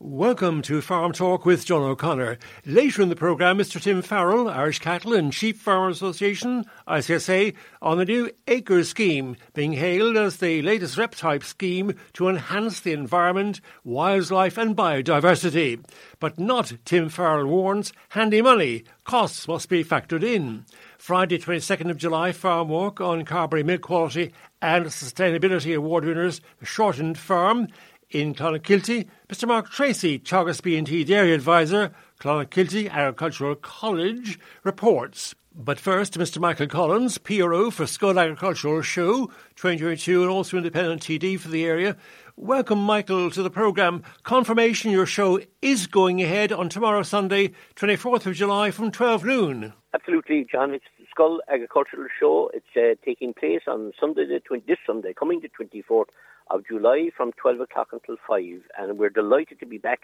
Welcome to Farm Talk with John O'Connor. Later in the programme, Mr. Tim Farrell, Irish Cattle and Sheep Farmers Association, ICSA, on the new Acres scheme, being hailed as the latest REP type scheme to enhance the environment, wildlife and biodiversity. But not, Tim Farrell warns, handy money. Costs must be factored in. Friday, 22nd of July, Farm Walk on Carbery Milk Quality and Sustainability Award winners, Shortened Farm in Clonakilty, Mr. Mark Tracy, Teagasc B&T Dairy Advisor, Clonakilty Agricultural College, reports. But first, Mr. Michael Collins, PRO for Schull Agricultural Show 2022 and also independent TD for the area. Welcome, Michael, to the programme. Confirmation your show is going ahead on tomorrow, Sunday, 24th of July from 12 noon. Absolutely, John. It's the Schull Agricultural Show. It's uh, taking place on Sunday, the 20, this Sunday, coming the 24th of July from 12 o'clock until 5. And we're delighted to be back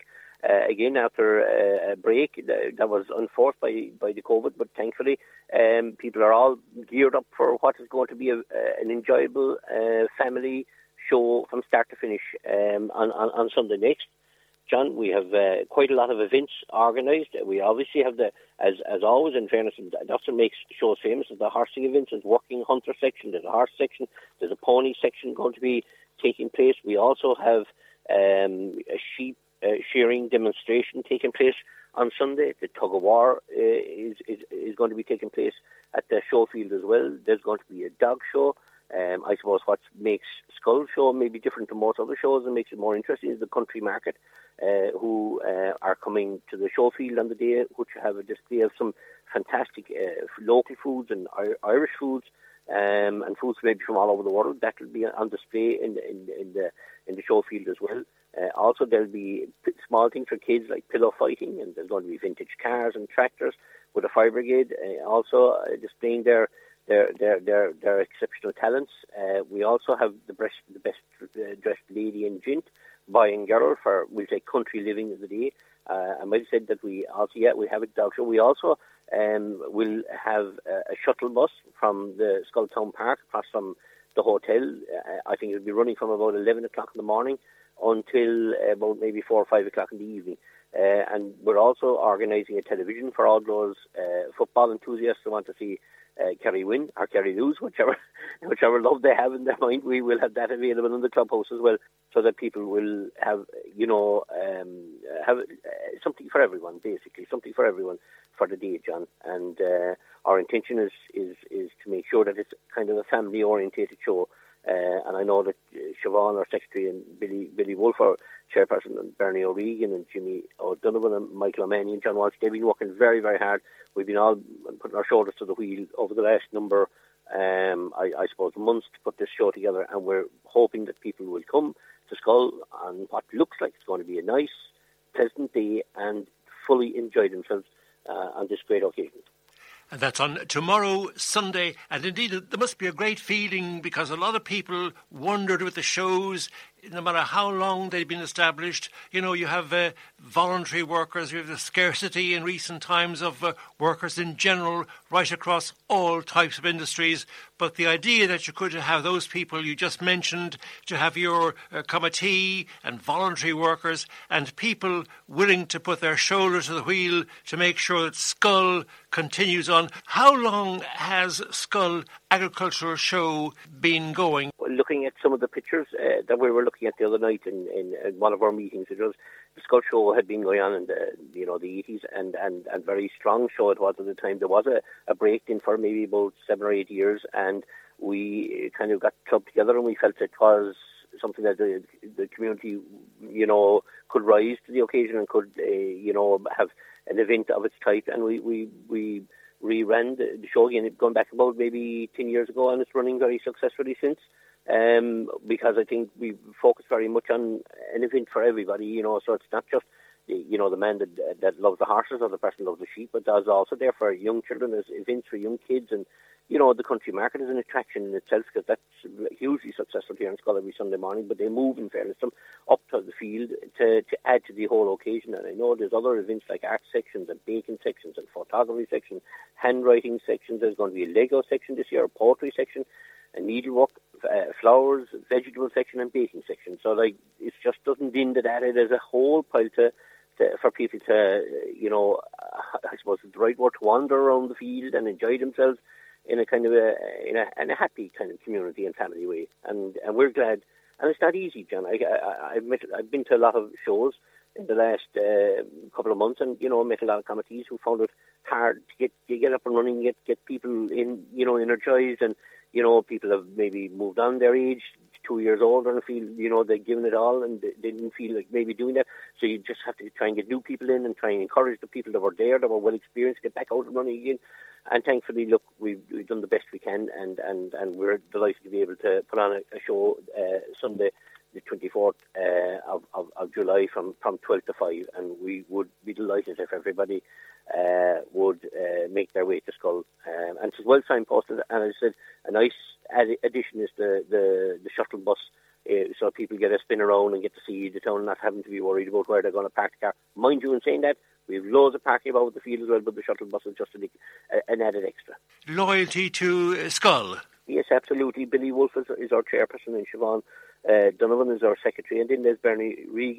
uh, again after uh, a break that was unforced by, by the COVID, but thankfully um, people are all geared up for what is going to be a, an enjoyable uh, family show from start to finish um, on, on, on Sunday next. John, we have uh, quite a lot of events organised. We obviously have the, as as always, in fairness, that's what makes shows famous is the horsing events. There's working hunter section, there's a horse section, there's a pony section going to be taking place. We also have um, a sheep uh, shearing demonstration taking place on Sunday. The tug of war uh, is, is is going to be taking place at the show field as well. There's going to be a dog show. Um, I suppose what makes Schull Show maybe different to most other shows and makes it more interesting is the country market, uh, who uh, are coming to the show field on the day, which have a display of some fantastic uh, local foods and Irish foods, um, and foods maybe from all over the world. That will be on display in, in, in the in the show field as well. Uh, also, there'll be small things for kids like pillow fighting, and there's going to be vintage cars and tractors with a fire brigade. Uh, also uh, displaying their their their their, their exceptional talents. Uh, we also have the best the best uh, dressed lady and gent, boy and girl for we'll say country living of the day. I might have said that we also yeah we have a dog show. We also um, will have a, shuttle bus from the Schull Town Park across from the hotel. Uh, I think it'll be running from about eleven o'clock in the morning until about maybe four or five o'clock in the evening. Uh, and we're also organising a television for all those uh, football enthusiasts who want to see uh, Kerry win or Kerry lose, whichever whichever love they have in their mind. We will have that available in the clubhouse as well, so that people will have you know um, have uh, something for everyone, basically something for everyone for the day, John. And uh, our intention is, is is to make sure that it's kind of a family orientated show. Uh, and I know that uh, Siobhan, our secretary, and Billy Billy Wolf, our chairperson, and Bernie O'Regan, and Jimmy O'Donovan, and Michael O'Mahony, and John Walsh, they've been working very, very hard. We've been all putting our shoulders to the wheel over the last number, um, I, I suppose, months to put this show together, and we're hoping that people will come to Schull on what looks like it's going to be a nice, pleasant day and fully enjoy themselves uh, on this great occasion. And that's on tomorrow, Sunday. And indeed, there must be a great feeling because a lot of people wondered with the shows, no matter how long they've been established. You know, you have uh, voluntary workers, you have the scarcity in recent times of uh, workers in general, right across all types of industries. but the idea that you could have those people you just mentioned, to have your uh, committee and voluntary workers and people willing to put their shoulder to the wheel to make sure that Schull continues on. How long has Schull Agricultural Show been going? Looking at some of the pictures uh, that we were looking at the other night in, in, in one of our meetings, it was the Schull show had been going on in the you know the eighties and and and very strong show it was at the time. There was a, a break in for maybe about seven or eight years, and we kind of got clubbed together and we felt it was something that the the community you know could rise to the occasion and could uh, you know have an event of its type, and we we we reran the, the show again, going back about maybe ten years ago, and it's running very successfully since. Um, because I think we focus very much on an event for everybody, you know, so it's not just you know the man that that loves the horses or the person loves the sheep, but there's also there for young children as events for young kids, and you know the country market is an attraction in itself because that's hugely successful here in Schull every Sunday morning. But they move in fairness them up to the field to to add to the whole occasion, and I know there's other events like art sections and baking sections and photography sections, handwriting sections. There's going to be a Lego section this year, a poetry section, a needlework uh, flowers, vegetable section, and baking section. So like it just doesn't end at that. Is a whole pile to, to for people to you know I suppose it's the right word to wander around the field and enjoy themselves in a kind of a in a, in a happy kind of community and family way. And and we're glad. And it's not easy, John. I, I, I admit I've been to a lot of shows in the last uh, couple of months, and you know, met a lot of committees who found it hard to get to get up and running, get get people in, you know, energized and you know, people have maybe moved on their age, two years older, and feel, you know, they've given it all and they didn't feel like maybe doing that. So you just have to try and get new people in and try and encourage the people that were there, that were well experienced, get back out and running again. And thankfully, look, we've, we've done the best we can, and, and, and we're delighted to be able to put on a, a show uh, Sunday the 24th uh, of, of, of, July from, from 12 to 5, and we would be delighted if everybody uh, would uh, make their way to Schull. Um, and it's well signposted, and as I said, a nice addition is the, the, the shuttle bus. Uh, so people get a spin around and get to see the town, not having to be worried about where they're going to park the car. Mind you, in saying that, we have loads of parking about the field as well, but the shuttle bus is just an, an added extra. Loyalty to Schull. Yes, absolutely. Billy Wolf is, is our chairperson in Siobhan. Uh, Donovan is our secretary, and then there's Bernie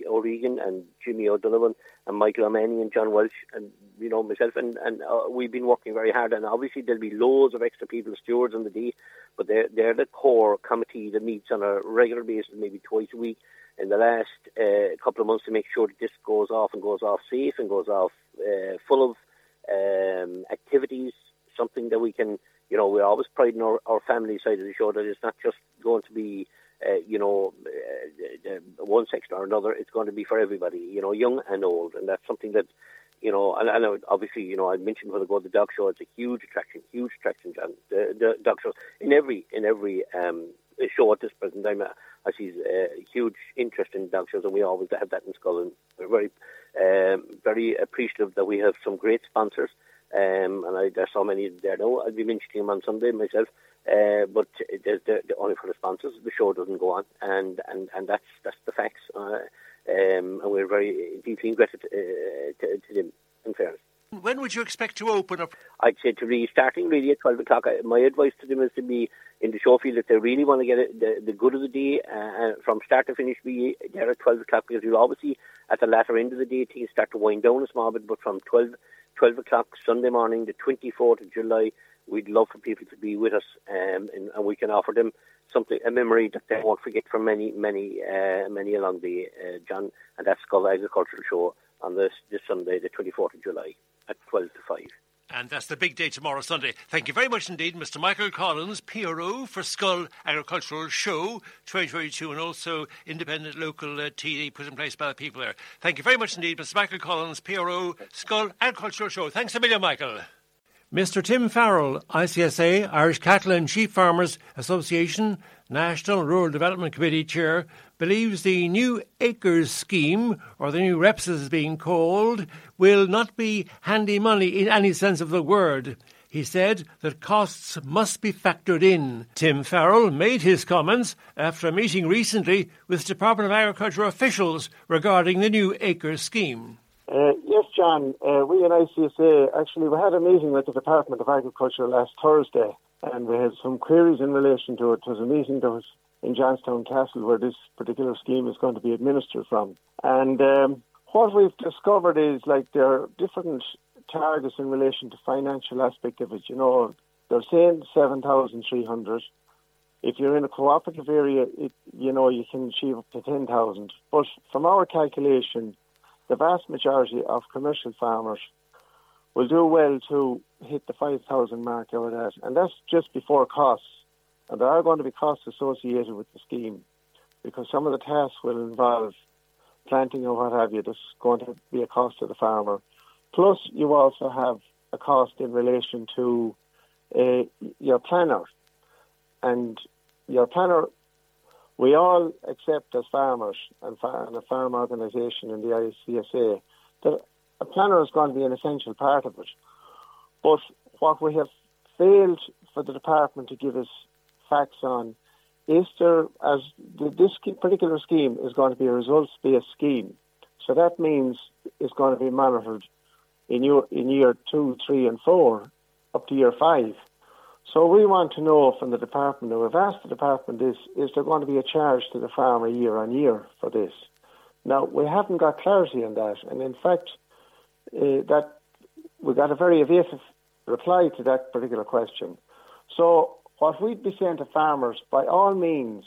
O'Regan and Jimmy O'Donovan and Michael O'Mahony and John Walsh and you know myself and and uh, we've been working very hard. And obviously there'll be loads of extra people, stewards on the day, but they're they're the core committee that meets on a regular basis, maybe twice a week. In the last uh, couple of months, to make sure that this goes off and goes off safe and goes off uh, full of um, activities, something that we can, you know, we always pride in our, our family side of the show that it's not just going to be uh, you know, uh, uh, one section or another. It's going to be for everybody, you know, young and old, and that's something that, you know, and, and obviously, you know, I mentioned for the go the dog show. It's a huge attraction, huge attraction, John. The, the dog show in every in every um, show at this present time. Uh, I see a huge interest in dog shows, and we always have that in Scotland. We're very, um, very appreciative that we have some great sponsors. Um, and I, there's so many there now. I'll be mentioning them on Sunday myself. Uh, but the, the, the, only for the sponsors, the show doesn't go on, and and, and that's that's the facts. Uh, um, and we're very deeply indebted uh, to, to them. In fairness. When would you expect to open up? I'd say to be starting really at 12 o'clock. My advice to them is to be in the show field if they really want to get it, the, the good of the day uh, from start to finish, be there at 12 o'clock because you'll obviously at the latter end of the day things start to wind down a small bit, but from 12, 12 o'clock Sunday morning, the 24th of July, we'd love for people to be with us, um, and, and, we can offer them something, a memory that they won't forget for many, many, uh, many along the uh, John, and that's Schull Agricultural Show on this this Sunday, the 24th of July, at 12 to 5. And that's the big day tomorrow, Sunday. Thank you very much indeed, Mr. Michael Collins, PRO for Schull Agricultural Show 2022, and also independent local uh, TD put in place by the people there. Thank you very much indeed, Mr. Michael Collins, PRO, Schull Agricultural Show. Thanks a million, Michael. Mr. Tim Farrell, ICSA, Irish Cattle and Sheep Farmers Association, National Rural Development Committee Chair, believes the new Acres scheme, or the new REPS as it's being called, will not be handy money in any sense of the word. He said that costs must be factored in. Tim Farrell made his comments after a meeting recently with Department of Agriculture officials regarding the new Acres scheme. Uh, yes, John. Uh, we in ICSA actually we had a meeting with the Department of Agriculture last Thursday, and we had some queries in relation to it. There was a meeting that was in Johnstown Castle where this particular scheme is going to be administered from. And um, what we've discovered is like there are different targets in relation to financial aspect of it. You know, they're saying 7,300. If you're in a cooperative area, it, you know, you can achieve up to 10,000. But from our calculation, the vast majority of commercial farmers will do well to hit the 5,000 mark over that. And that's just before costs. And there are going to be costs associated with the scheme because some of the tasks will involve planting or what have you. There's going to be a cost to the farmer. Plus, you also have a cost in relation to uh, your planner. And your planner, we all accept as farmers and, far, and a farm organisation in the ICSA that a planner is going to be an essential part of it. But what we have failed for the department to give us facts on is there, as this particular scheme is going to be a results-based scheme, so that means it's going to be monitored in in year two, three, and four, up to year five. So we want to know from the department, and we've asked the department this, is there going to be a charge to the farmer year on year for this? Now, we haven't got clarity on that, and in fact, uh, that we got a very evasive reply to that particular question. So what we'd be saying to farmers, by all means,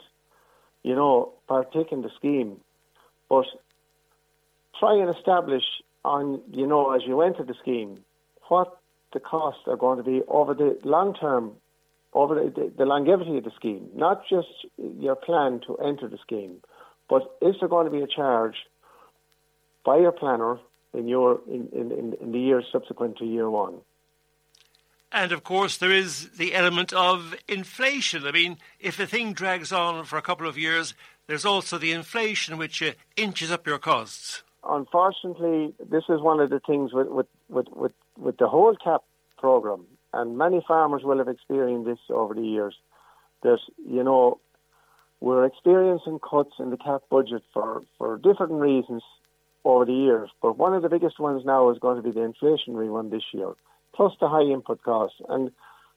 you know, partake in the scheme, but try and establish on, you know, as you enter the scheme, what the costs are going to be over the long term, over the, the, the longevity of the scheme, not just your plan to enter the scheme, but is there going to be a charge by your planner in your in, in, in the years subsequent to year one. And of course, there is the element of inflation. I mean, if the thing drags on for a couple of years, there's also the inflation which uh, inches up your costs. Unfortunately, this is one of the things with, with, with, with, with the whole CAP program, and many farmers will have experienced this over the years. That, you know, we're experiencing cuts in the CAP budget for, for different reasons over the years. But one of the biggest ones now is going to be the inflationary one this year, plus the high input costs. And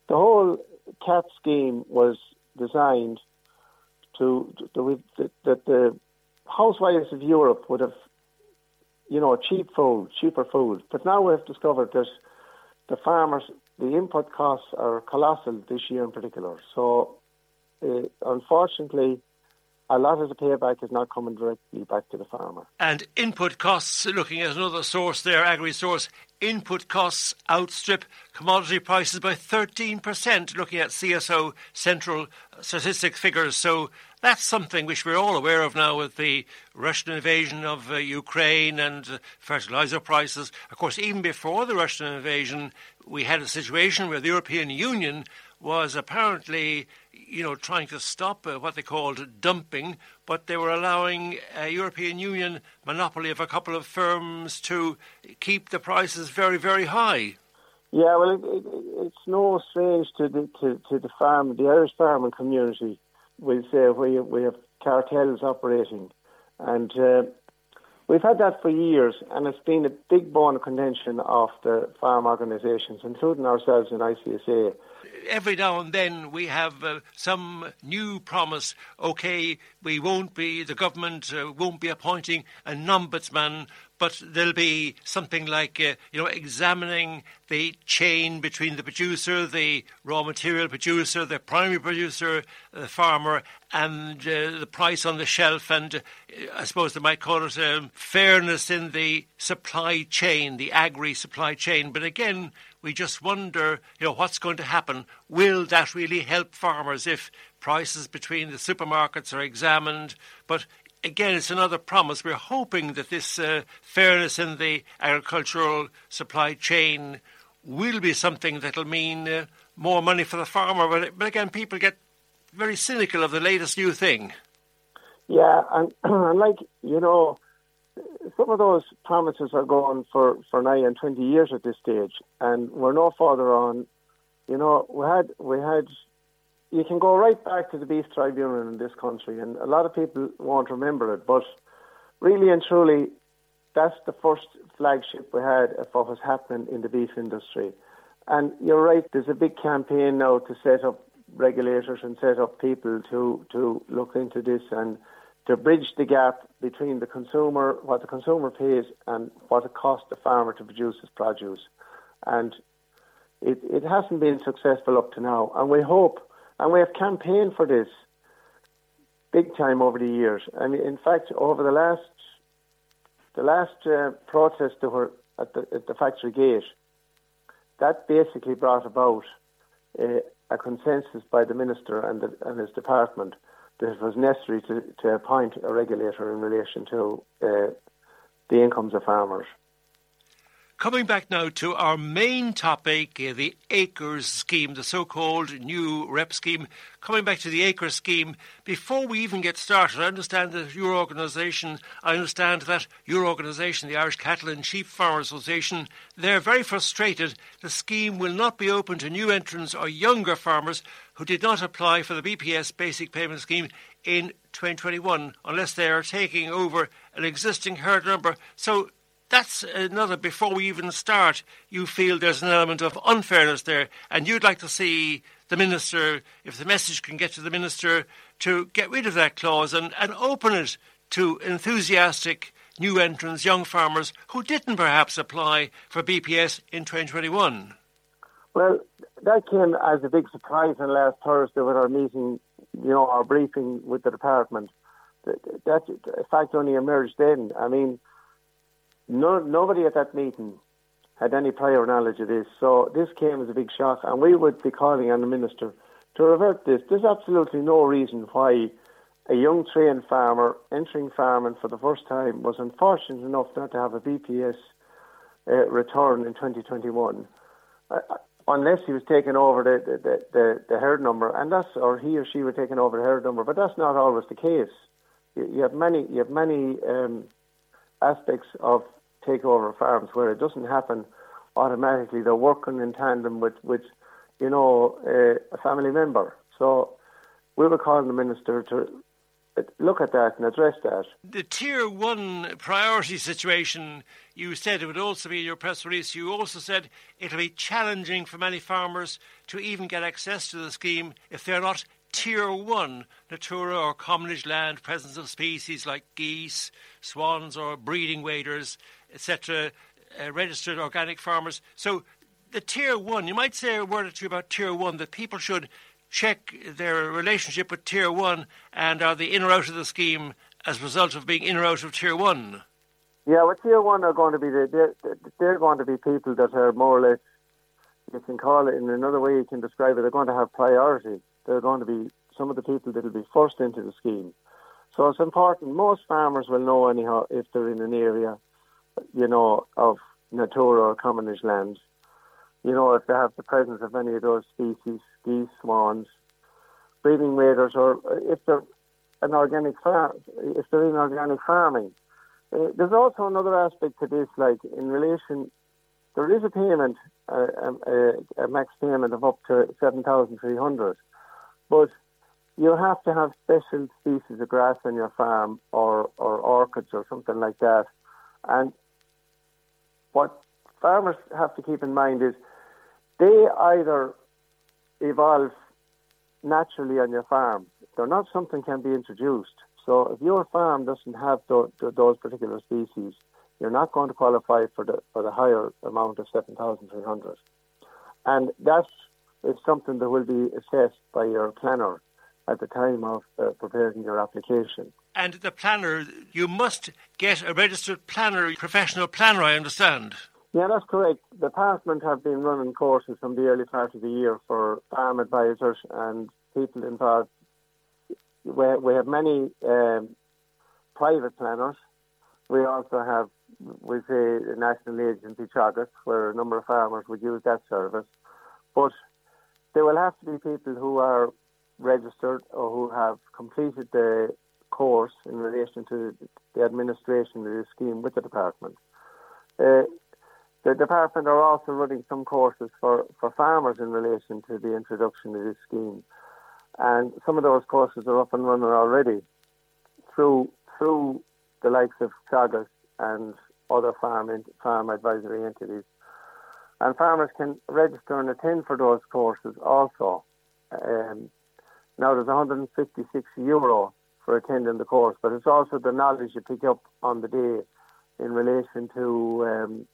the whole CAP scheme was designed to, that the housewives of Europe would have, you know, cheap food, cheaper food. But now we've discovered that the farmers, the input costs are colossal this year in particular. So, uh, unfortunately, a lot of the payback is not coming directly back to the farmer. And input costs, looking at another source there, AgriSource, input costs outstrip commodity prices by 13%, looking at CSO central statistics figures. So that's something which we're all aware of now with the Russian invasion of uh, Ukraine and uh, fertilizer prices. Of course, even before the Russian invasion, we had a situation where the European Union was apparently you know, trying to stop uh, what they called dumping, but they were allowing a European Union monopoly of a couple of firms to keep the prices very, very high. Yeah, well, it, it, it's no strange to the to, to the farm, the Irish farming community. We'll say we we have cartels operating, and uh, we've had that for years, and it's been a big bone of contention of the farm organisations, including ourselves in ICSA every now and then we have uh, some new promise. Okay, we won't be, the government uh, won't be appointing an ombudsman, but there'll be something like, uh, you know, examining the chain between the producer, the raw material producer, the primary producer, the farmer, and uh, the price on the shelf. And uh, I suppose they might call it um, fairness in the supply chain, the agri supply chain. But again, we just wonder, you know, what's going to happen. Will that really help farmers if prices between the supermarkets are examined? But again, it's another promise. We're hoping that this uh, fairness in the agricultural supply chain will be something that'll mean uh, more money for the farmer. But, but again, people get very cynical of the latest new thing. Yeah, and, and like you know, some of those promises are going for, for nigh and 20 years at this stage, and we're no further on. You know, we had, we had, you can go right back to the Beef Tribunal in this country, and a lot of people won't remember it, but really and truly, that's the first flagship we had of what was happening in the beef industry. And you're right, there's a big campaign now to set up regulators and set up people to, to look into this and to bridge the gap between the consumer, what the consumer pays, and what it costs the farmer to produce his produce. And it, it hasn't been successful up to now. And we hope, and we have campaigned for this big time over the years. And in fact, over the last the last uh, protest that were at the, at the factory gate, that basically brought about uh, a consensus by the minister and, the, and his department that it was necessary to, to appoint a regulator in relation to uh, the incomes of farmers. Coming back now to our main topic, uh, the ACRES scheme, the so called new REP scheme. Coming back to the ACRES scheme, before we even get started, I understand that your organisation, I understand that your organisation, the Irish Cattle and Sheep Farmers Association, they're very frustrated. The scheme will not be open to new entrants or younger farmers who did not apply for the BPS basic payment scheme in 2021 unless they are taking over an existing herd number. So that's another, before we even start, you feel there's an element of unfairness there, and you'd like to see the minister, if the message can get to the minister, to get rid of that clause and, and open it to enthusiastic new entrants, young farmers who didn't perhaps apply for BPS in 2021. Well, that came as a big surprise on last Thursday with our meeting, you know, our briefing with the department. That, that fact only emerged then. I mean, no, nobody at that meeting had any prior knowledge of this, so this came as a big shock, and we would be calling on the minister to revert this. There's absolutely no reason why a young trained farmer entering farming for the first time was unfortunate enough not to have a BPS uh, return in 2021, uh, unless he was taking over the, the, the, the, herd number, and that's or he or she were taking over the herd number. But that's not always the case. You, you have many you have many um, aspects of takeover farms where it doesn't happen automatically. They're working in tandem with, with you know, uh, a family member. So we were calling the minister to look at that and address that. The tier one priority situation, you said it would also be in your press release. You also said it'll be challenging for many farmers to even get access to the scheme if they're not Tier 1 Natura or commonage land, presence of species like geese, swans, or breeding waders, etc., uh, registered organic farmers. So, the Tier 1, you might say a word or two about Tier 1 that people should check their relationship with Tier 1 and are they in or out of the scheme as a result of being in or out of Tier 1? Yeah, well, Tier 1 are going to be, the, they're, they're going to be people that are more or less, you can call it in another way you can describe it, they're going to have priority they're going to be some of the people that will be forced into the scheme. So it's important. Most farmers will know anyhow if they're in an area, you know, of Natura or commonage land. You know, if they have the presence of any of those species, geese, swans, breeding waders, or if they're an organic farm, if they're in organic farming. Uh, there's also another aspect to this, like in relation, there is a payment, uh, a, a, max payment of up to seven thousand three hundred. But you have to have special species of grass on your farm or, or orchids or something like that. And what farmers have to keep in mind is they either evolve naturally on your farm. They're not something can be introduced. So if your farm doesn't have those particular species, you're not going to qualify for the for the higher amount of seven thousand three hundred. And that's something that will be assessed by your planner at the time of uh, preparing your application. And the planner, you must get a registered planner, professional planner, I understand. Yeah, that's correct. The department have been running courses from the early part of the year for farm advisors and people involved. We, have many um, private planners. We also have, we say, the National Agency Teagasc, where a number of farmers would use that service. But there will have to be people who are registered or who have completed the course in relation to the administration of the scheme with the department. Uh, the department are also running some courses for, for farmers in relation to the introduction of this scheme. And some of those courses are up and running already through through the likes of Teagasc and other farm farm advisory entities. and farmers can register and attend for those courses also. Um, now there's 156 euro for attending the course, but it's also the knowledge you pick up on the day in relation to um,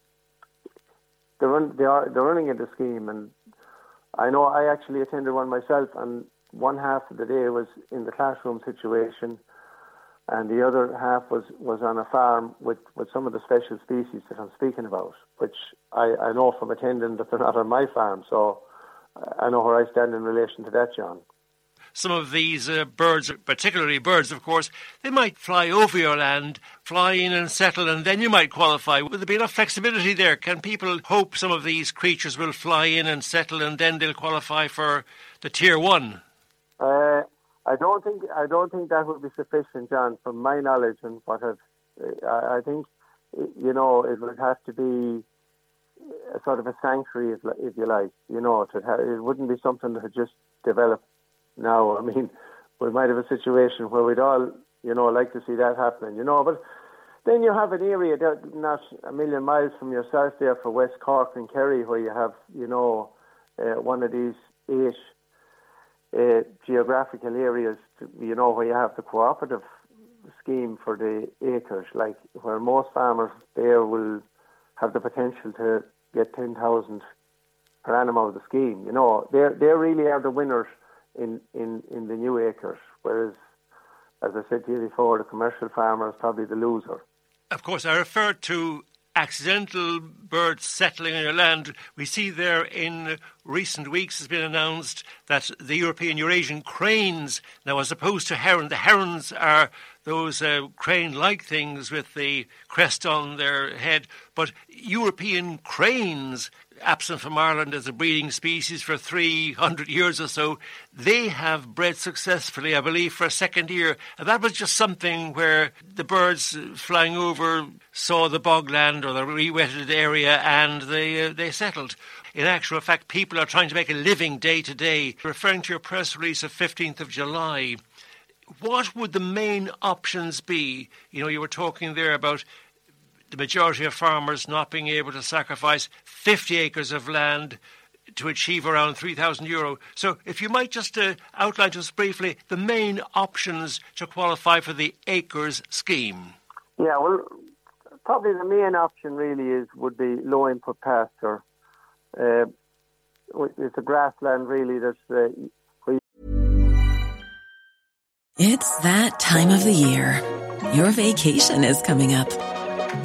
the run, are the running of the scheme. And I know I actually attended one myself, and one half of the day was in the classroom situation, and the other half was, was on a farm with, with some of the special species that I'm speaking about, which I, I know from attending that they're not on my farm. So I know where I stand in relation to that, John some of these uh, birds, particularly birds, of course, they might fly over your land, fly in and settle, and then you might qualify. Would there be enough flexibility there? Can people hope some of these creatures will fly in and settle, and then they'll qualify for the tier one? Uh, I don't think I don't think that would be sufficient, John. From my knowledge and what I've, I, I think you know it would have to be a sort of a sanctuary, if, if you like. You know, it, it wouldn't be something that had just developed now. I mean, we might have a situation where we'd all, you know, like to see that happening, you know, but then you have an area that not a million miles from yourself there for West Cork and Kerry where you have, you know, uh, one of these eight uh, geographical areas, to, you know, where you have the cooperative scheme for the acres, like where most farmers there will have the potential to get 10,000 per annum out of the scheme. You know, they they really are the winners in, in, in the new acres, whereas, as I said to you before, the commercial farmer is probably the loser. Of course, I referred to accidental birds settling on your land. We see there in recent weeks has been announced that the European Eurasian cranes, now as opposed to heron, the herons are those uh, crane like things with the crest on their head, but European cranes absent from Ireland as a breeding species for 300 years or so, they have bred successfully, I believe, for a second year. And that was just something where the birds flying over saw the bogland or the re-wetted area and they, uh, they settled. In actual fact, people are trying to make a living day to day. Referring to your press release of 15th of July, what would the main options be? You know, you were talking there about the majority of farmers not being able to sacrifice 50 acres of land to achieve around 3,000 euro. So, if you might just uh, outline to us briefly the main options to qualify for the acres scheme. Yeah, well, probably the main option really is would be low input pasture. Uh, it's a grassland really that's. Uh, it's that time of the year. Your vacation is coming up.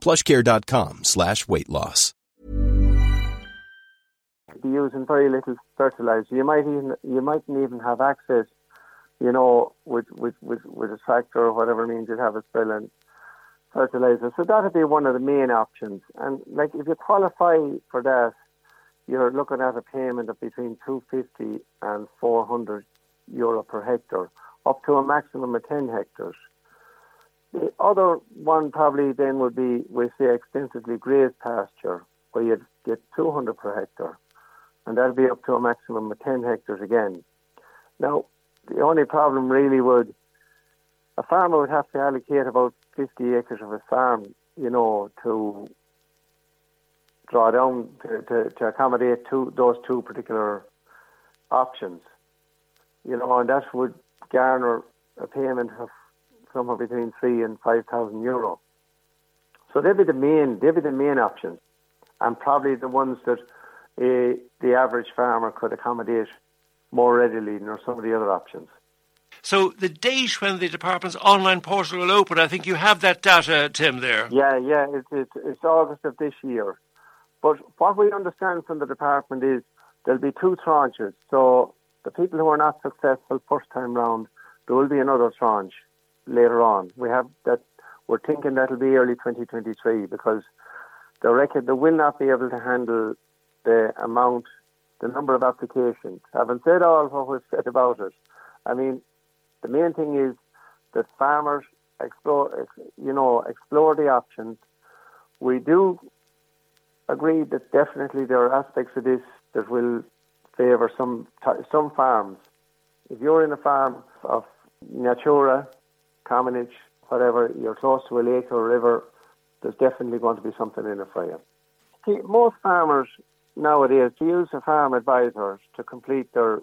plushcare.com slash weight loss. Be using very little fertilizer. You might even you mightn't even have access, you know, with with with, with a tractor or whatever means you'd have a spill and fertilizer. So that'd be one of the main options. And like if you qualify for that, you're looking at a payment of between two fifty and four hundred euro per hectare, up to a maximum of ten hectares. The other one probably then would be, we say, extensively grazed pasture, where you'd get 200 per hectare, and that'd be up to a maximum of 10 hectares again. Now, the only problem really would a farmer would have to allocate about 50 acres of his farm, you know, to draw down to, to, to accommodate two, those two particular options. You know, and that would garner a payment of somewhere between three and five thousand euro. So they'd be the main, they'd be the main options, and probably the ones that uh, the average farmer could accommodate more readily than some of the other options. So the date when the department's online portal will open, I think you have that data, Tim. There. Yeah, yeah, it's it's, it's August of this year. But what we understand from the department is there'll be two tranches. So the people who are not successful first time round, there will be another tranche later on. We have that. We're thinking that'll be early 2023 because the record they will not be able to handle the amount, the number of applications. Having said all what we've said about it, I mean, the main thing is that farmers explore, you know, explore the options. We do agree that definitely there are aspects of this that will favour some some farms. If you're in a farm of Natura, Commonage, whatever, you're close to a lake or a river, there's definitely going to be something in it for you. See, most farmers nowadays use a farm advisor to complete their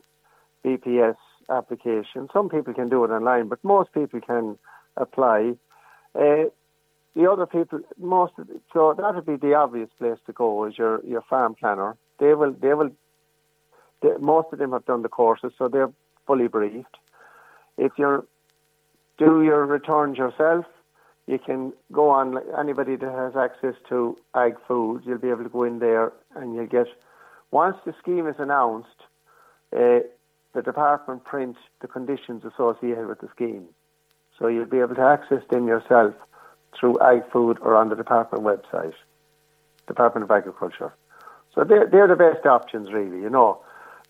BPS application. Some people can do it online, but most people can apply. Uh, the other people, most so that would be the obvious place to go is your your farm planner. They will they will. They, most of them have done the courses, so they're fully briefed. If you're do your returns yourself, you can go on. Anybody that has access to Ag Food, you'll be able to go in there and you'll get. Once the scheme is announced, uh, the department prints the conditions associated with the scheme, so you'll be able to access them yourself through Ag Food or on the department website, Department of Agriculture. So they're, they're the best options, really, you know.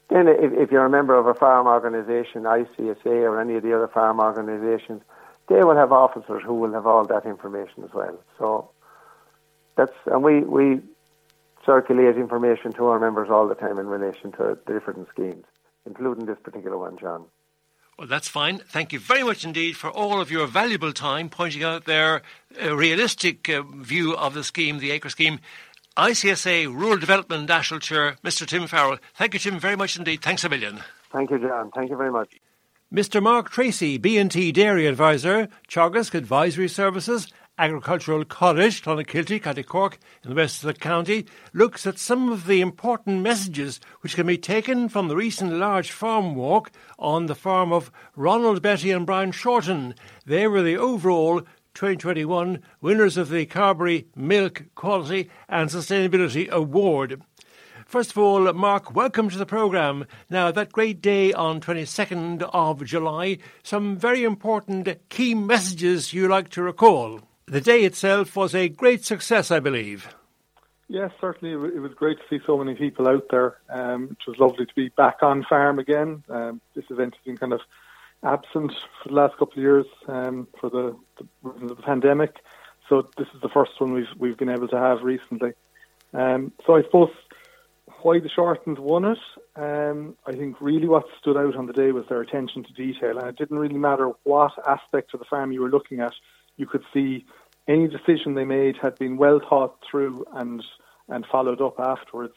Then, if, if you're a member of a farm organisation, ICSA or any of the other farm organisations, they will have officers who will have all that information as well. So that's and we we circulate information to our members all the time in relation to the different schemes, including this particular one, John. Well, that's fine. Thank you very much indeed for all of your valuable time pointing out their uh, realistic uh, view of the scheme, the acre scheme. ICSA Rural Development National Chair, Mr. Tim Farrell. Thank you, Tim, very much indeed. Thanks a million. Thank you, John. Thank you very much. Mr. Mark Tracy, B&T Dairy Advisor, Teagasc Advisory Services, Agricultural College, Clonakilty, County Cork, in the west of the county, looks at some of the important messages which can be taken from the recent large farm walk on the farm of Ronald Betty and Brian Shorten. They were the overall 2021 winners of the Carbery Milk Quality and Sustainability Award. First of all, Mark, welcome to the programme. Now, that great day on 22nd of July, some very important key messages you like to recall. The day itself was a great success, I believe. Yes, certainly. It was great to see so many people out there. Um, it was lovely to be back on farm again. Um, this event has been kind of absent for the last couple of years um, for the, the, the, pandemic. So this is the first one we've we've been able to have recently. Um, so I suppose why the Shortens won it. Um, I think really what stood out on the day was their attention to detail, and it didn't really matter what aspect of the farm you were looking at you could see any decision they made had been well thought through and and followed up afterwards.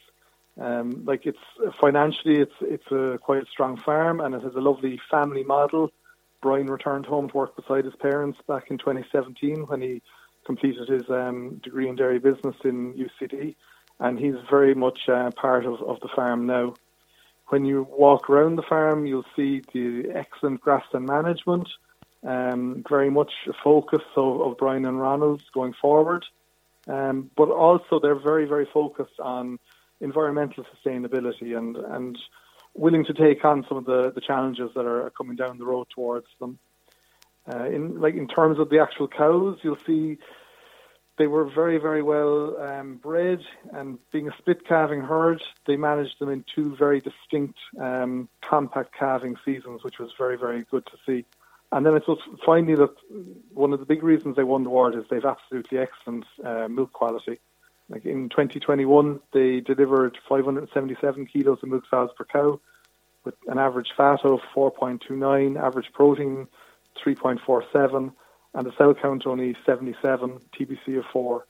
Um, like it's financially, it's it's a quite strong farm, and it has a lovely family model. Brian returned home to work beside his parents back in 2017 when he completed his um, degree in dairy business in UCD, and he's very much uh, part of, of the farm now. When you walk around the farm, you'll see the excellent grassland management, um, very much a focus of, of Brian and Ronald's going forward. Um, but also they're very, very focused on environmental sustainability and, and willing to take on some of the, the challenges that are coming down the road towards them. Uh, in like in terms of the actual cows, you'll see they were very, very well um, bred, and being a split calving herd, they managed them in two very distinct um, compact calving seasons, which was very, very good to see. And then I suppose finally that one of the big reasons they won the award is they've absolutely excellent uh, milk quality. Like in 2021, they delivered 577 kilos of milk solids per cow, with an average fat of 4.29, average protein 3.47, and the cell count only 77, TBC of 4.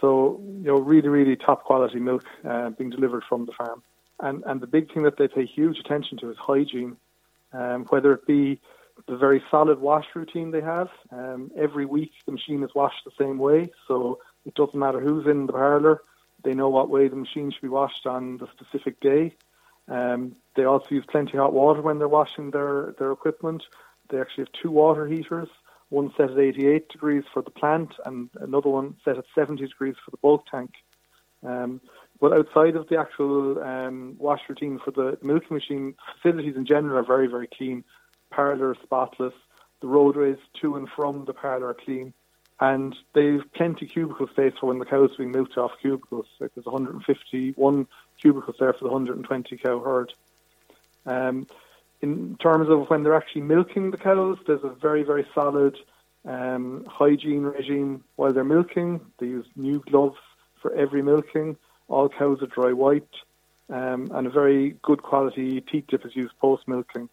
So, you know, really, really top quality milk uh, being delivered from the farm. And, and the big thing that they pay huge attention to is hygiene, um, whether it be the very solid wash routine they have. Um, every week the machine is washed the same way, so it doesn't matter who's in the parlour. They know what way the machine should be washed on the specific day. Um, they also use plenty of hot water when they're washing their, their equipment. They actually have two water heaters, one set at 88 degrees for the plant and another one set at 70 degrees for the bulk tank. Um, but outside of the actual um, wash routine for the milking machine, facilities in general are very, very clean. Parlour spotless. The roadways to and from the parlour are clean. And they've plenty cubicle space for when the cows are being milked off cubicles. Like there's 151 cubicles there for the 120 cow herd. Um, in terms of when they're actually milking the cows, there's a very, very solid um, hygiene regime while they're milking. They use new gloves for every milking. All cows are dry white, um, and a very good quality teat dip is used post milking.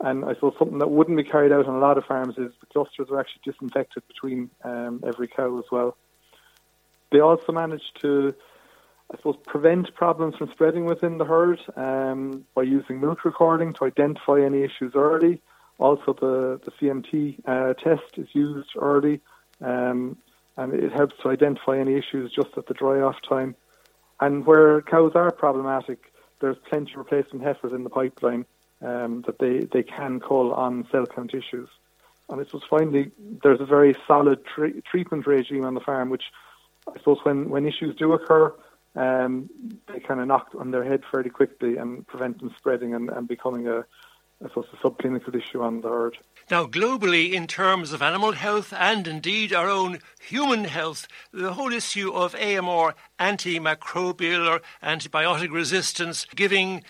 And I suppose something that wouldn't be carried out on a lot of farms is the clusters are actually disinfected between um, every cow as well. They also manage to, I suppose, prevent problems from spreading within the herd um, by using milk recording to identify any issues early. Also, the, the CMT uh, test is used early, um, and it helps to identify any issues just at the dry off time. And where cows are problematic, there's plenty of replacement heifers in the pipeline um, that they, they can call on cell count issues. And it was finally, there's a very solid tre- treatment regime on the farm, which I suppose when, when issues do occur, um, they kind of knock on their head fairly quickly and prevent them spreading and, and becoming a, I suppose, a subclinical issue on the herd. Now, globally, in terms of animal health and indeed our own human health, the whole issue of AMR, antimicrobial or antibiotic resistance, giving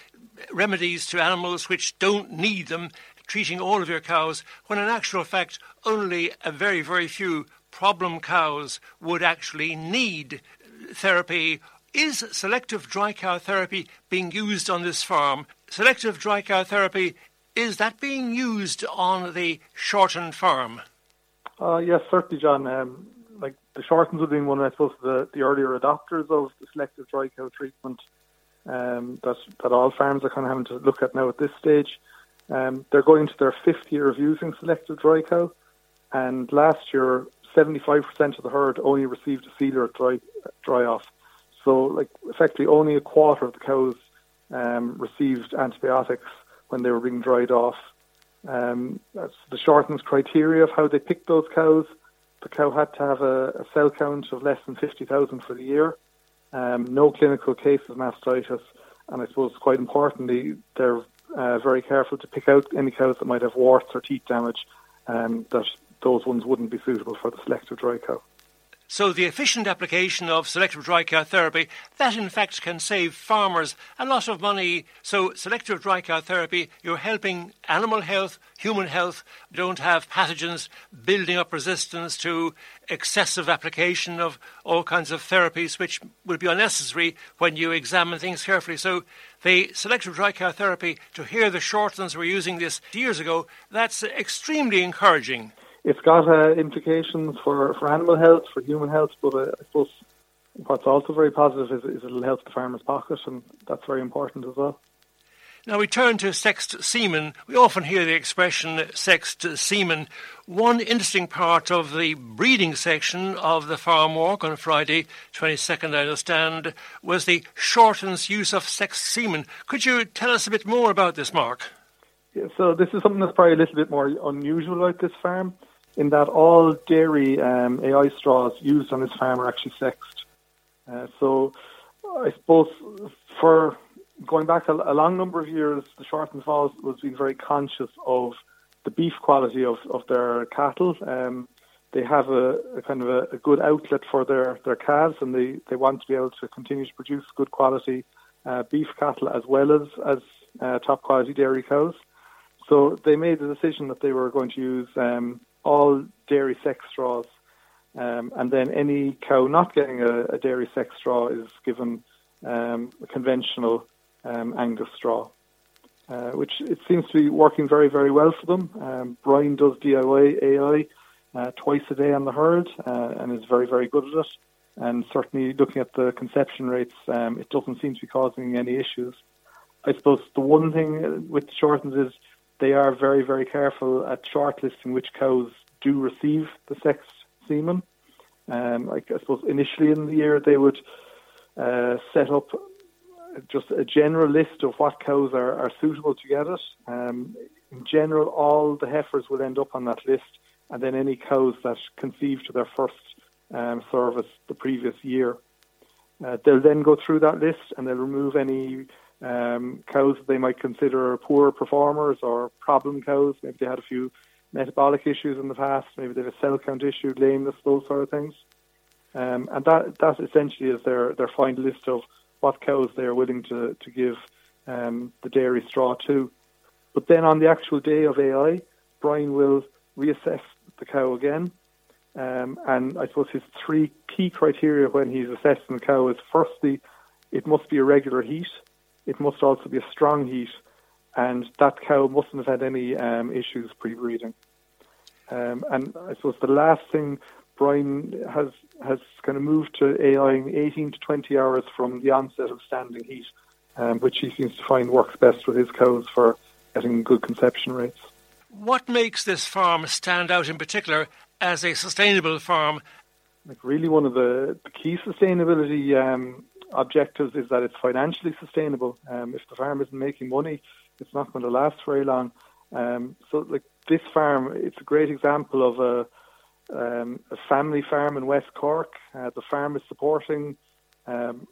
remedies to animals which don't need them, treating all of your cows, when in actual fact only a very, very few problem cows would actually need therapy. Is selective dry cow therapy being used on this farm? Selective dry cow therapy, is that being used on the Shorten farm? Uh, yes, certainly, John. Um, like the Shortens have been one, I suppose, the, the earlier adopters of the selective dry cow treatment um, that that all farms are kind of having to look at now at this stage. Um, they're going to their fifth year of using selective dry cow, and last year, 75% of the herd only received a sealer dry dry off. So, like effectively, only a quarter of the cows um, received antibiotics when they were being dried off. Um, that's the Shortens' criteria of how they picked those cows. The cow had to have a, a cell count of less than 50,000 for the year um, no clinical cases of mastitis, and I suppose quite importantly, they're uh, very careful to pick out any cows that might have warts or teat damage, um, that those ones wouldn't be suitable for the selective dry cow. So the efficient application of selective dry cow therapy, that in fact can save farmers a lot of money. So selective dry cow therapy, you're helping animal health, human health, don't have pathogens building up resistance to excessive application of all kinds of therapies which would be unnecessary when you examine things carefully. So the selective dry cow therapy, to hear the Shortens were using this years ago, that's extremely encouraging it's got uh, implications for, for animal health, for human health, but uh, I suppose what's also very positive is, is it'll help the farmer's pocket, and that's very important as well. Now we turn to sexed semen. We often hear the expression sexed semen. One interesting part of the breeding section of the farm walk on Friday, 22nd, I understand, was the Shortens' use of sexed semen. Could you tell us a bit more about this, Mark? Yeah, so this is something that's probably a little bit more unusual about this farm in that all dairy um, AI straws used on this farm are actually sexed. Uh, so I suppose for going back a, a, long number of years, the Shorten Falls was being very conscious of the beef quality of, of their cattle. Um, they have a, a kind of a, a, good outlet for their, their calves, and they, they want to be able to continue to produce good quality uh, beef cattle as well as as uh, top quality dairy cows. So they made the decision that they were going to use um, all dairy sex straws. Um, and then any cow not getting a, a dairy sex straw is given um, a conventional um, Angus straw. uh, which it seems to be working very, very well for them. Um, Brian does DIY AI uh, twice a day on the herd uh, and is very, very good at it. And certainly looking at the conception rates, um, it doesn't seem to be causing any issues. I suppose the one thing with Shortens is they are very, very careful at shortlisting which cows do receive the sex semen. Um, I, I suppose initially in the year they would uh, set up just a general list of what cows are, are suitable to get it. Um, in general, all the heifers will end up on that list, and then any cows that conceive to their first um, service the previous year. Uh, they'll then go through that list and they'll remove any um, cows that they might consider poor performers or problem cows. Maybe they had a few metabolic issues in the past. Maybe they have a cell count issue, lameness, those sort of things. Um, and that that essentially is their their final list of what cows they are willing to to give um, the dairy straw to. But then on the actual day of AI, Brian will reassess the cow again. Um, and I suppose his three key criteria when he's assessing the cow is firstly, it must be a regular heat, it must also be a strong heat, and that cow mustn't have had any um, issues pre-breeding. Um, and I suppose the last thing Brian has has kind of moved to AIing 18 to 20 hours from the onset of standing heat, um, which he seems to find works best with his cows for getting good conception rates. What makes this farm stand out in particular as a sustainable farm? Like really, one of the, the key sustainability um, objectives is that it's financially sustainable. Um, if the farm isn't making money, it's not going to last very long. Um, so, like this farm, it's a great example of a um, a family farm in West Cork. Uh, the farm is supporting um,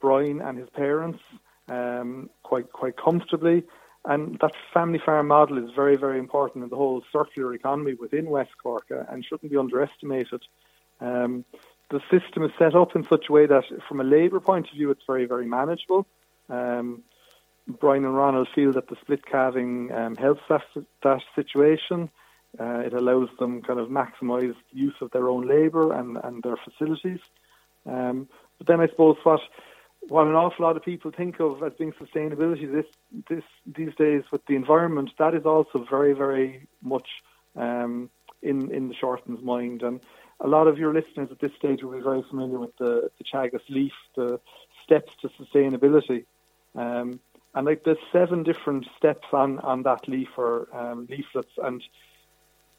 Brian and his parents um, quite quite comfortably, and that family farm model is very very important in the whole circular economy within West Cork uh, and shouldn't be underestimated. Um, the system is set up in such a way that, from a labour point of view, it's very very manageable. Um, Brian and Ronald feel that the split calving um, helps that, that situation. Uh, it allows them kind of maximise use of their own labour and, and their facilities. Um, but then I suppose what what an awful lot of people think of as being sustainability this this these days with the environment, that is also very very much um, in in the Shorten's mind. And a lot of your listeners at this stage will be very familiar with the the Teagasc leaf, the steps to sustainability. Um, and like there's seven different steps on on that leaf or um, leaflets and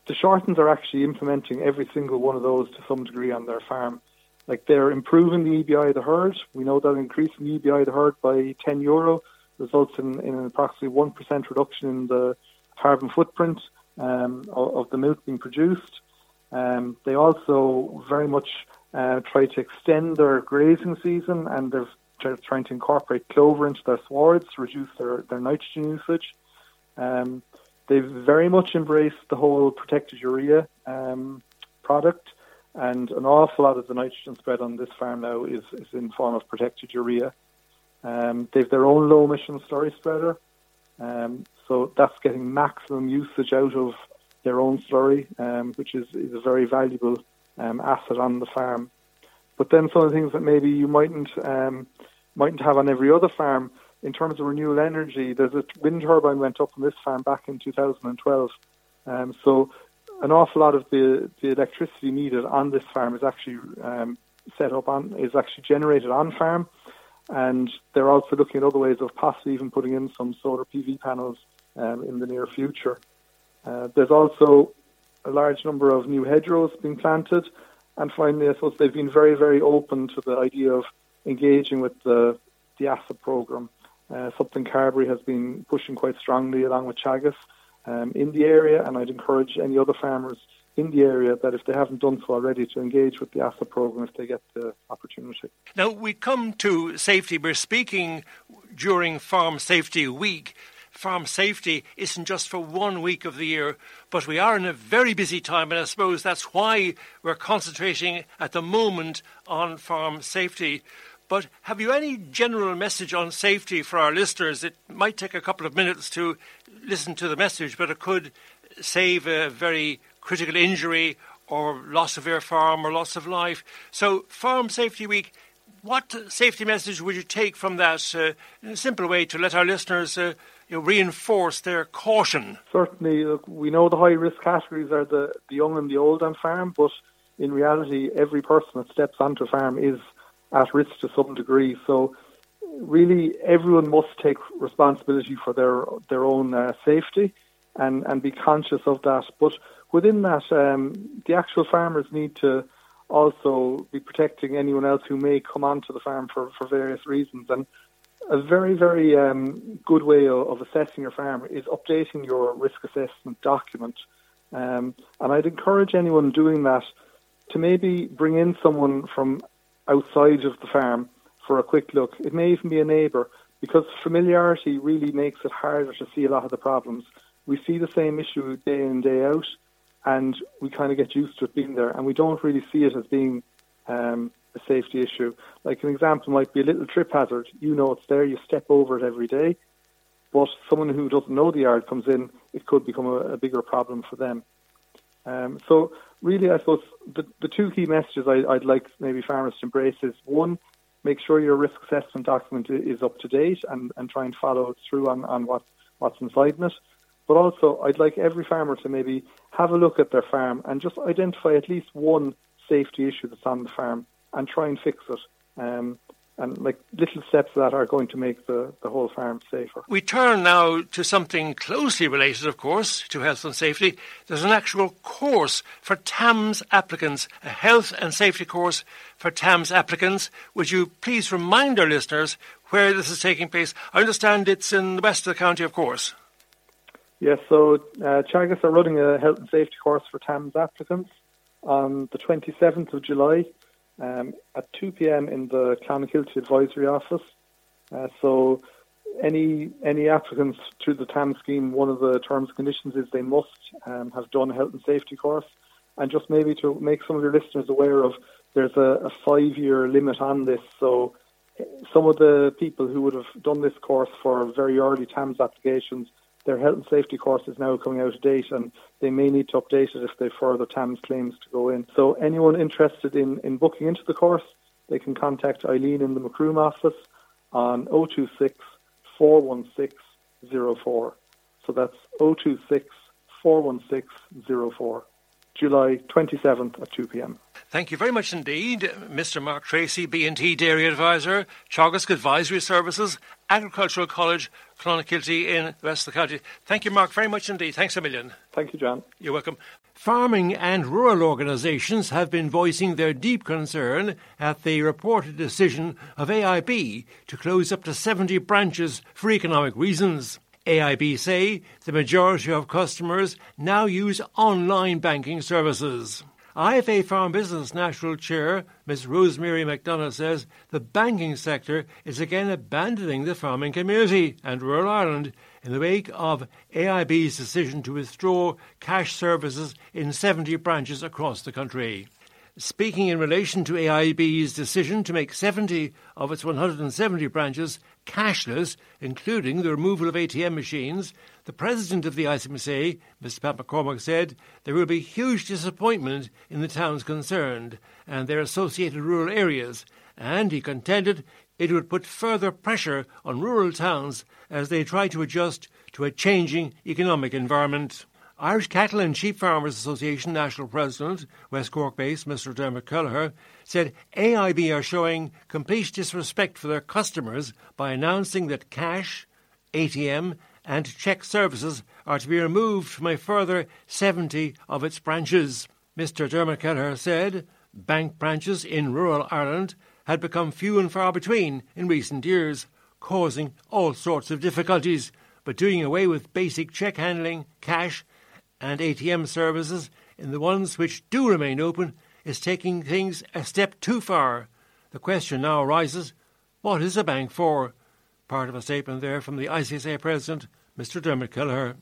the Shortens are actually implementing every single one of those to some degree on their farm. Like they're improving the EBI of the herd. We know that increasing the EBI of the herd by 10 euro results in, in an approximately 1% reduction in the carbon footprint um, of, of, the milk being produced. Um, they also very much uh, try to extend their grazing season and they're trying to incorporate clover into their swards reduce their, their nitrogen usage. Um, they've very much embraced the whole protected urea um, product, and an awful lot of the nitrogen spread on this farm now is, is in form of protected urea. Um, they've their own low emission slurry spreader, um, so that's getting maximum usage out of their own slurry, um, which is, is a very valuable um, asset on the farm. But then some of the things that maybe you mightn't um, mightn't have on every other farm in terms of renewable energy, there's a wind turbine went up on this farm back in 2012. Um, so an awful lot of the, the electricity needed on this farm is actually um, set up on is actually generated on farm, and they're also looking at other ways of possibly even putting in some solar PV panels um, in the near future. Uh, there's also a large number of new hedgerows being planted, and finally, I suppose they've been very, very open to the idea of engaging with the the ASSAP program. Uh, something Carbery has been pushing quite strongly along with Teagasc um, in the area, and I'd encourage any other farmers in the area that if they haven't done so already to engage with the ASSAP program if they get the opportunity. Now we come to safety. We're speaking during Farm Safety Week. Farm safety isn't just for one week of the year, but we are in a very busy time, and I suppose that's why we're concentrating at the moment on farm safety. But have you any general message on safety for our listeners? It might take a couple of minutes to listen to the message, but it could save a very critical injury or loss of your farm or loss of life. So, Farm Safety Week, what safety message would you take from that uh, in a simple way to let our listeners uh, you know, reinforce their caution? Certainly, look, we know the high risk categories are the, the young and the old on farm, but in reality, every person that steps onto farm is at risk to some degree. So, really, everyone must take responsibility for their their own uh, safety and and be conscious of that. But within that, um, the actual farmers need to also be protecting anyone else who may come onto the farm for, for various reasons. And a very, very um, good way of, assessing your farm is updating your risk assessment document. Um, and I'd encourage anyone doing that to maybe bring in someone from outside of the farm for a quick look. It may even be a neighbour because familiarity really makes it harder to see a lot of the problems. We see the same issue day in, day out and we kind of get used to it being there, and we don't really see it as being um, safety issue. Like an example might be a little trip hazard. You know it's there, you step over it every day, but someone who doesn't know the yard comes in, it could become a, a bigger problem for them. Um, so really, I suppose the, the two key messages I, would like maybe farmers to embrace is one, make sure your risk assessment document is up to date and, and try and follow through on, on what, what's inside it. But also, I'd like every farmer to maybe have a look at their farm and just identify at least one safety issue that's on the farm and try and fix it. Um, and like little steps that are going to make the, the whole farm safer. We turn now to something closely related, of course, to health and safety. There's an actual course for TAMS applicants, a health and safety course for TAMS applicants. Would you please remind our listeners where this is taking place? I understand it's in the west of the county, of course. Yes, so uh, Teagasc are running a health and safety course for TAMS applicants on the 27th of July um, at 2 p.m. in the Clonakilty Advisory Office. Uh, so any any applicants through the TAMS scheme, one of the terms and conditions is they must um, have done a health and safety course. And just maybe to make some of your listeners aware of, there's a, a five-year limit on this. So some of the people who would have done this course for very early TAMS applications their health and safety course is now coming out of date and they may need to update it if they further TAMS claims to go in. So anyone interested in, in booking into the course, they can contact Eileen in the Macroom office on 026 416 04. So that's 026 416 04. July 27th at 2 p.m. Thank you very much indeed, Mr. Mark Tracy, B&T Dairy Advisor, Teagasc Advisory Services, Agricultural College, Clonakilty in the rest of the county. Thank you, Mark, very much indeed. Thanks a million. Thank you, John. You're welcome. Farming and rural organisations have been voicing their deep concern at the reported decision of AIB to close up to 70 branches for economic reasons. AIB say the majority of customers now use online banking services. IFA Farm Business National Chair Ms. Rosemary McDonough says the banking sector is again abandoning the farming community and rural Ireland in the wake of AIB's decision to withdraw cash services in 70 branches across the country. Speaking in relation to AIB's decision to make 70 of its 170 branches cashless, including the removal of ATM machines, the president of the ICMSA, Mr. Pat McCormack, said there will be huge disappointment in the towns concerned and their associated rural areas, and he contended it would put further pressure on rural towns as they try to adjust to a changing economic environment. Irish Cattle and Sheep Farmers Association National President, West Cork based Mr. Dermot Kelleher, said AIB are showing complete disrespect for their customers by announcing that cash, ATM, and cheque services are to be removed from a further 70 of its branches. Mr. Dermot Kelleher said bank branches in rural Ireland had become few and far between in recent years, causing all sorts of difficulties. But doing away with basic cheque handling, cash, and ATM services in the ones which do remain open is taking things a step too far. The question now arises what is a bank for? Part of a statement there from the ICSA President, Mr. Dermot Kelleher.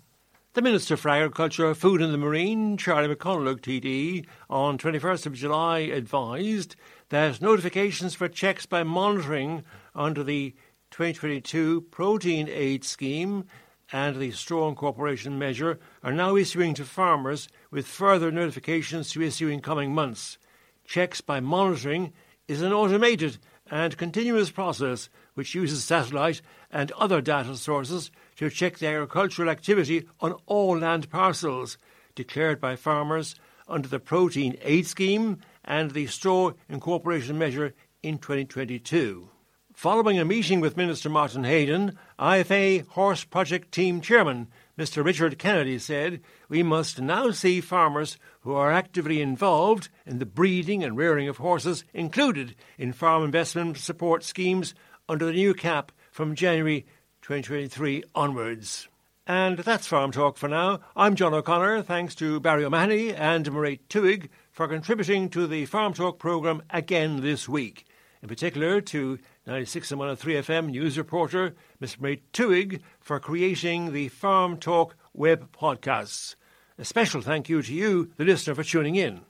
The Minister for Agriculture, Food and the Marine, Charlie McConalogue TD, on 21st of July advised that notifications for checks by monitoring under the 2022 Protein Aid Scheme and the Straw Incorporation measure are now issuing to farmers with further notifications to issue in coming months. Checks by monitoring is an automated and continuous process which uses satellite and other data sources to check the agricultural activity on all land parcels declared by farmers under the Protein Aid Scheme and the Straw Incorporation Measure in 2022. Following a meeting with Minister Martin Heydon, IFA Horse Project Team Chairman Mr. Richard Kennedy said, We must now see farmers who are actively involved in the breeding and rearing of horses included in farm investment support schemes under the new cap from January 2023 onwards. And that's Farm Talk for now. I'm John O'Connor. Thanks to Barry O'Mahony and Marie Tuig for contributing to the Farm Talk programme again this week. In particular, to 96 and 103 FM news reporter Ms. Mairead Tuig for creating the Farm Talk web podcasts. A special thank you to you, the listener, for tuning in.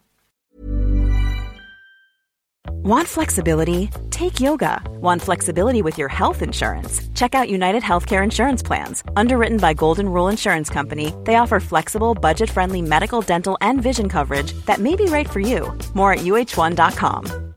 Want flexibility? Take yoga. Want flexibility with your health insurance? Check out United Healthcare Insurance Plans. Underwritten by Golden Rule Insurance Company, they offer flexible, budget friendly medical, dental, and vision coverage that may be right for you. More at uh1.com.